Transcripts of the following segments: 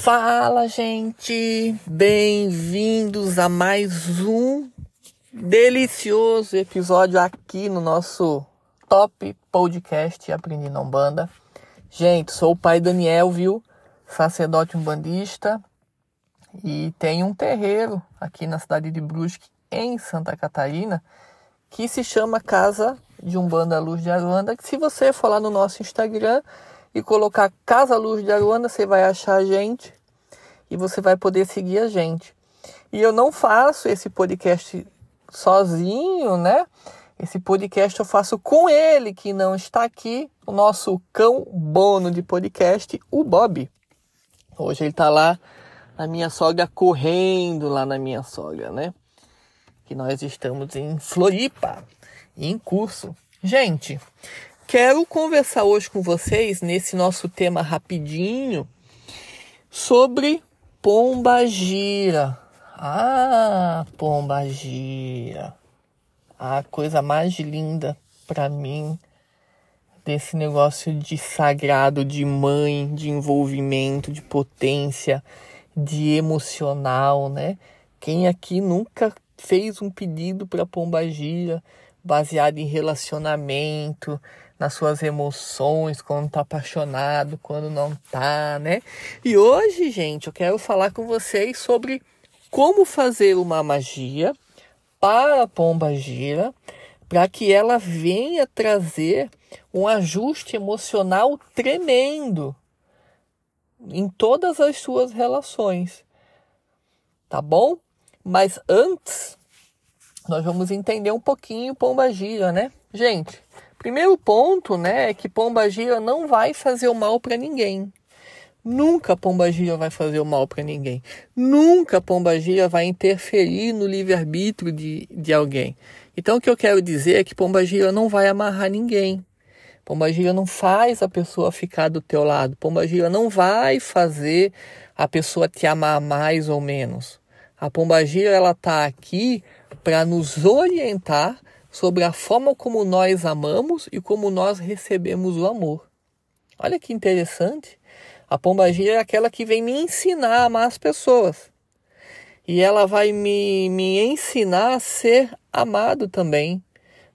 Fala, gente! Bem-vindos a mais um delicioso episódio aqui no nosso top podcast Aprendi Não Banda. Gente, sou o pai Daniel, viu? Sacerdote umbandista e tem um terreiro aqui na cidade de Brusque, em Santa Catarina, que se chama Casa de Umbanda Luz de Aruanda, que se você for lá no nosso Instagram e colocar Casa Luz de Aruanda, você vai achar a gente e você vai poder seguir a gente. E eu não faço esse podcast sozinho, né? Esse podcast eu faço com ele, que não está aqui, o nosso cão bono de podcast, o Bob. Hoje ele está lá na minha sogra, correndo lá na minha sogra, né? Que nós estamos em Floripa, em curso. Gente, quero conversar hoje com vocês nesse nosso tema rapidinho sobre Pomba Gira. Ah, Pomba Gira. A coisa mais linda para mim desse negócio de sagrado, de mãe, de envolvimento, de potência, de emocional, né? Quem aqui nunca fez um pedido para Pomba Gira baseado em relacionamento, nas suas emoções, quando tá apaixonado, quando não tá, né? E hoje, gente, eu quero falar com vocês sobre como fazer uma magia para a pomba gira, para que ela venha trazer um ajuste emocional tremendo em todas as suas relações. Tá bom? Mas antes, nós vamos entender um pouquinho pomba gira, né? Gente, Primeiro ponto, né, é que pombagira não vai fazer o mal para ninguém. Nunca pombagira vai fazer o mal para ninguém. Nunca pombagira vai interferir no livre-arbítrio de, de alguém. Então o que eu quero dizer é que pombagira não vai amarrar ninguém. Pombagira não faz a pessoa ficar do teu lado. Pombagira não vai fazer a pessoa te amar mais ou menos. A pombagira ela tá aqui para nos orientar sobre a forma como nós amamos e como nós recebemos o amor. Olha que interessante. A pombagira é aquela que vem me ensinar a amar as pessoas. E ela vai me, me ensinar a ser amado também.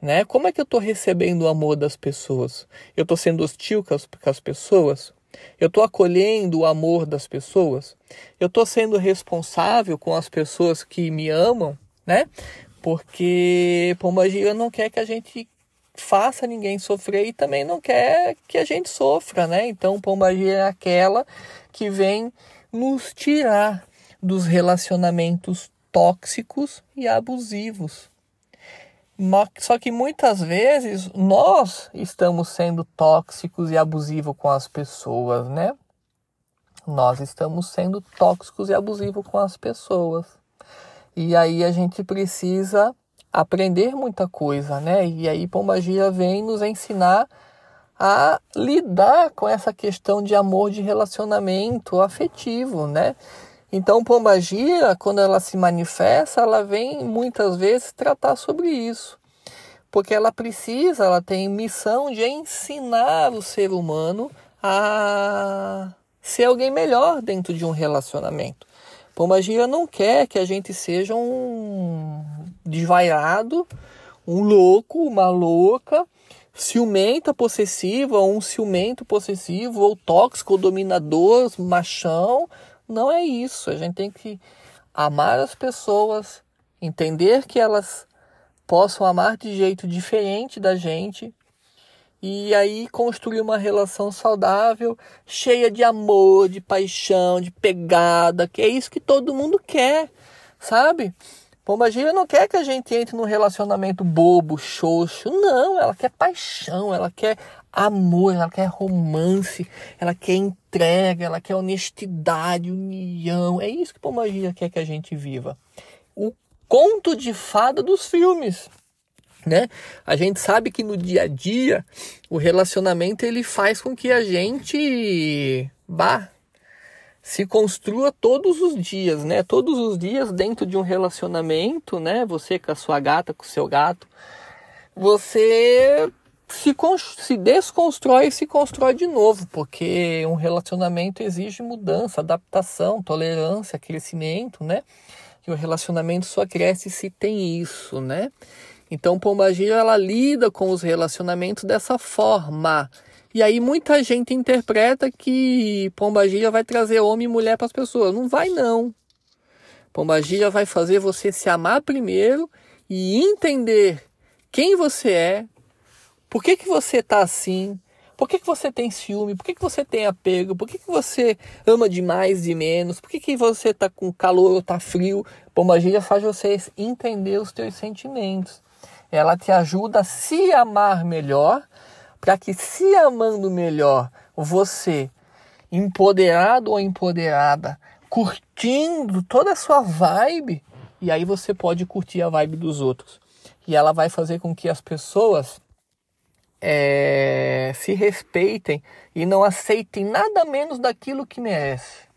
Né? Como é que eu estou recebendo o amor das pessoas? Eu estou sendo hostil com as, com as pessoas? Eu estou acolhendo o amor das pessoas? Eu estou sendo responsável com as pessoas que me amam? Né? Porque Pombagira não quer que a gente faça ninguém sofrer e também não quer que a gente sofra, né? Então Pombagira é aquela que vem nos tirar dos relacionamentos tóxicos e abusivos. Só que muitas vezes nós estamos sendo tóxicos e abusivos com as pessoas, né? Nós estamos sendo tóxicos e abusivos com as pessoas. E aí a gente precisa aprender muita coisa, né? E aí Pombagira vem nos ensinar a lidar com essa questão de amor, de relacionamento afetivo, né? Então Pombagira, quando ela se manifesta, ela vem muitas vezes tratar sobre isso. Porque ela precisa, ela tem missão de ensinar o ser humano a ser alguém melhor dentro de um relacionamento. Pombagira não quer que a gente seja um desvairado, um louco, uma louca, ciumenta possessiva, um ciumento possessivo, ou tóxico, ou dominador, machão. Não é isso. A gente tem que amar as pessoas, entender que elas possam amar de jeito diferente da gente, e aí construir uma relação saudável, cheia de amor, de paixão, de pegada, que é isso que todo mundo quer, sabe? Pombagira não quer que a gente entre num relacionamento bobo, xoxo. Não, ela quer paixão, ela quer amor, ela quer romance, ela quer entrega, ela quer honestidade, união. É isso que Pombagira quer que a gente viva. O conto de fada dos filmes né? A gente sabe que no dia a dia o relacionamento ele faz com que a gente bah, se construa todos os dias, né? Todos os dias dentro de um relacionamento, né? Você com a sua gata, com o seu gato, você se, se desconstrói e se constrói de novo, porque um relacionamento exige mudança, adaptação, tolerância, crescimento, né? E o relacionamento só cresce se tem isso, né? Então, Pombagira, ela lida com os relacionamentos dessa forma. E aí muita gente interpreta que Pombagira vai trazer homem e mulher para as pessoas. Não vai, não. Pombagira vai fazer você se amar primeiro e entender quem você é, por que, que você está assim, por que, que você tem ciúme, por que, que você tem apego, por que, que você ama de mais e menos, por que, que você está com calor ou está frio. Pombagira faz você entender os teus sentimentos. Ela te ajuda a se amar melhor, para que se amando melhor, você, empoderado ou empoderada, curtindo toda a sua vibe, e aí você pode curtir a vibe dos outros. E ela vai fazer com que as pessoas é, se respeitem e não aceitem nada menos daquilo que merece.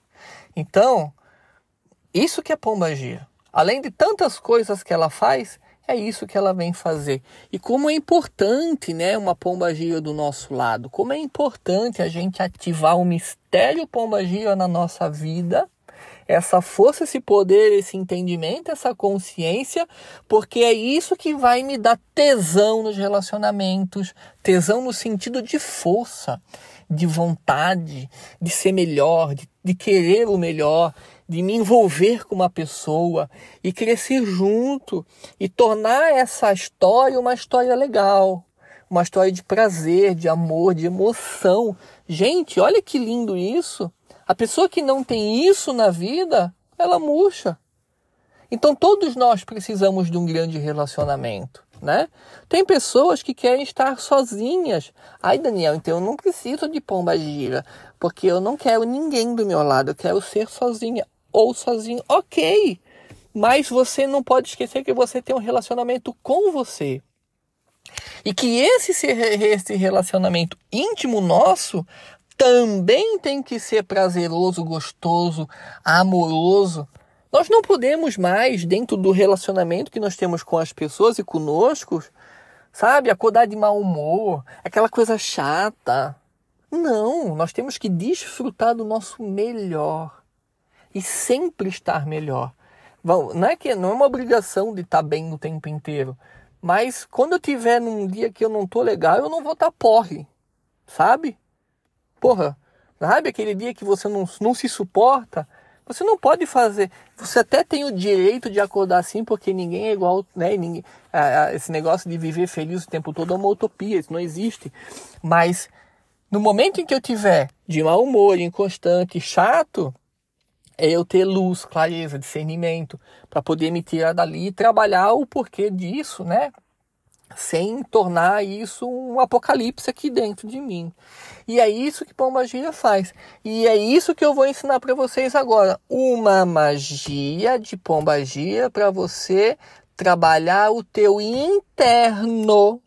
Então, isso que é pombagia. Além de tantas coisas que ela faz, é isso que ela vem fazer. E como é importante, né, uma pombagia do nosso lado. Como é importante a gente ativar o mistério pombagia na nossa vida essa força, esse poder, esse entendimento, essa consciência, porque é isso que vai me dar tesão nos relacionamentos, tesão no sentido de força, de vontade, de ser melhor, de, de querer o melhor, de me envolver com uma pessoa e crescer junto e tornar essa história uma história legal, uma história de prazer, de amor, de emoção. Gente, olha que lindo isso. A pessoa que não tem isso na vida, ela murcha. Então todos nós precisamos de um grande relacionamento, né? Tem pessoas que querem estar sozinhas. Ai, Daniel, então eu não preciso de pomba gira, porque eu não quero ninguém do meu lado, eu quero ser sozinha ou sozinho. OK. Mas você não pode esquecer que você tem um relacionamento com você. E que esse, esse relacionamento íntimo nosso também tem que ser prazeroso, gostoso, amoroso. Nós não podemos mais, dentro do relacionamento que nós temos com as pessoas e conosco, sabe, acordar de mau humor, aquela coisa chata. Não, nós temos que desfrutar do nosso melhor e sempre estar melhor. Não é que não é uma obrigação de estar bem o tempo inteiro, mas quando eu tiver num dia que eu não tô legal, eu não vou estar porre, sabe? Porra, sabe aquele dia que você não, não se suporta? Você não pode fazer. Você até tem o direito de acordar assim, porque ninguém é igual, né? Ninguém, esse negócio de viver feliz o tempo todo é uma utopia, isso não existe. Mas no momento em que eu tiver de mau humor, inconstante, chato, é eu ter luz, clareza, discernimento, para poder me tirar dali e trabalhar o porquê disso, né? sem tornar isso um apocalipse aqui dentro de mim. E é isso que Pombagira faz. E é isso que eu vou ensinar para vocês agora. Uma magia de Pombagira para você trabalhar o teu interno.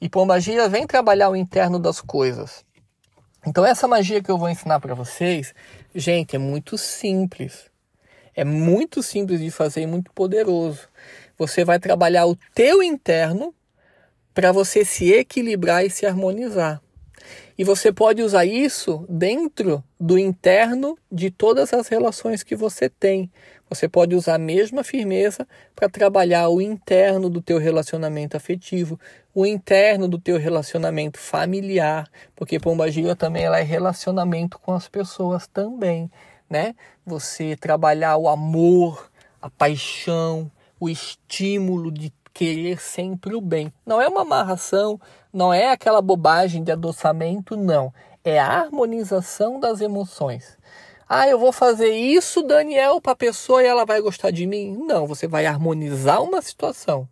E Pombagira vem trabalhar o interno das coisas. Então essa magia que eu vou ensinar para vocês, gente, é muito simples. É muito simples de fazer e muito poderoso. Você vai trabalhar o teu interno para você se equilibrar e se harmonizar. E você pode usar isso dentro do interno de todas as relações que você tem. Você pode usar a mesma firmeza para trabalhar o interno do teu relacionamento afetivo, o interno do teu relacionamento familiar, porque pombagira também ela é relacionamento com as pessoas também, né? Você trabalhar o amor, a paixão, o estímulo de querer sempre o bem. Não é uma amarração, não é aquela bobagem de adoçamento, não. É a harmonização das emoções. Ah, eu vou fazer isso, Daniel, para a pessoa e ela vai gostar de mim? Não, você vai harmonizar uma situação.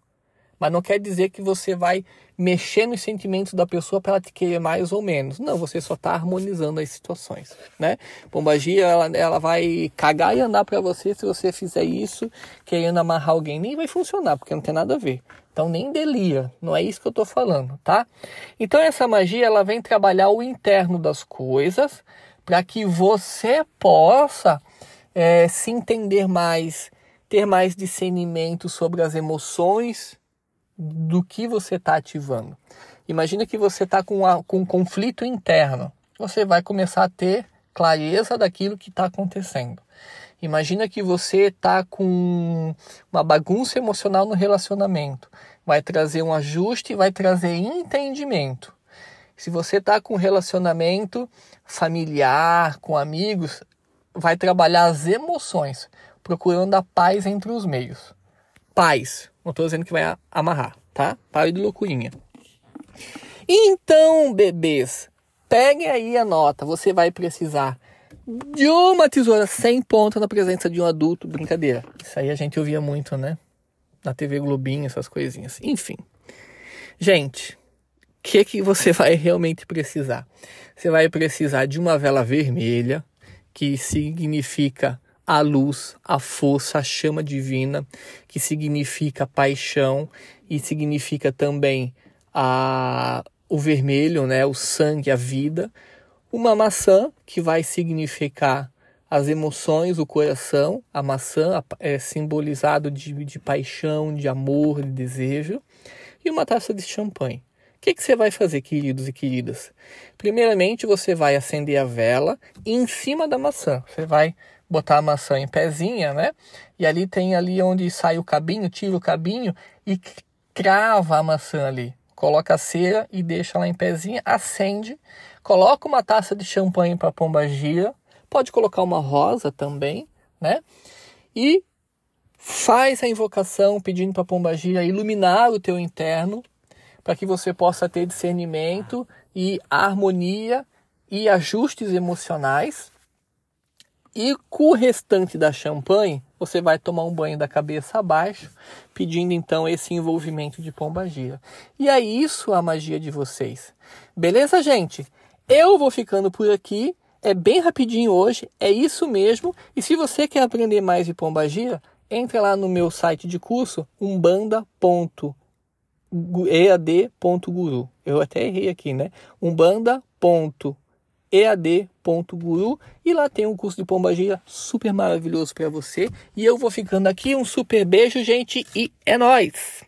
Mas não quer dizer que você vai mexer nos sentimentos da pessoa para ela te querer mais ou menos. Não, você só está harmonizando as situações, né? Pombagia, ela, ela vai cagar e andar para você se você fizer isso querendo amarrar alguém. Nem vai funcionar, porque não tem nada a ver. Então nem delia, não é isso que eu estou falando, tá? Então essa magia, ela vem trabalhar o interno das coisas para que você possa é, se entender mais, ter mais discernimento sobre as emoções, do que você está ativando. Imagina que você está com, com um conflito interno. Você vai começar a ter clareza daquilo que está acontecendo. Imagina que você está com uma bagunça emocional no relacionamento. Vai trazer um ajuste e vai trazer entendimento. Se você está com relacionamento familiar, com amigos, vai trabalhar as emoções, procurando a paz entre os meios. Paz. Não estou dizendo que vai amarrar, tá? Pare de loucurinha. Então, bebês, peguem aí a nota. Você vai precisar de uma tesoura sem ponta na presença de um adulto. Brincadeira. Isso aí a gente ouvia muito, né? Na TV Globinho, essas coisinhas. Enfim. Gente, que, que você vai realmente precisar? Você vai precisar de uma vela vermelha, que significa a luz, a força, a chama divina, que significa paixão e significa também a, o vermelho, né, o sangue, a vida. Uma maçã, que vai significar as emoções, o coração. A maçã é simbolizado de, de paixão, de amor, de desejo. E uma taça de champanhe. O que, que, você vai fazer, queridos e queridas? Primeiramente, você vai acender a vela em cima da maçã. Você vai botar a maçã em pezinha, né? E ali tem ali onde sai o cabinho, tira o cabinho e crava a maçã ali. Coloca a cera e deixa lá em pezinha, acende, coloca uma taça de champanhe para pomba gira, pode colocar uma rosa também, né? E faz a invocação pedindo para pomba gira iluminar o teu interno, para que você possa ter discernimento e harmonia e ajustes emocionais e com o restante da champanhe, você vai tomar um banho da cabeça abaixo, pedindo então esse envolvimento de pombagira. E é isso a magia de vocês. Beleza, gente? Eu vou ficando por aqui. É bem rapidinho hoje, é isso mesmo. E se você quer aprender mais de pombagira, entre lá no meu site de curso umbanda.ead.guru. Eu até errei aqui, né? umbanda.ead.guru ead.guru e lá tem um curso de pombagira super maravilhoso para você. E eu vou ficando aqui, um super beijo, gente, e é nós.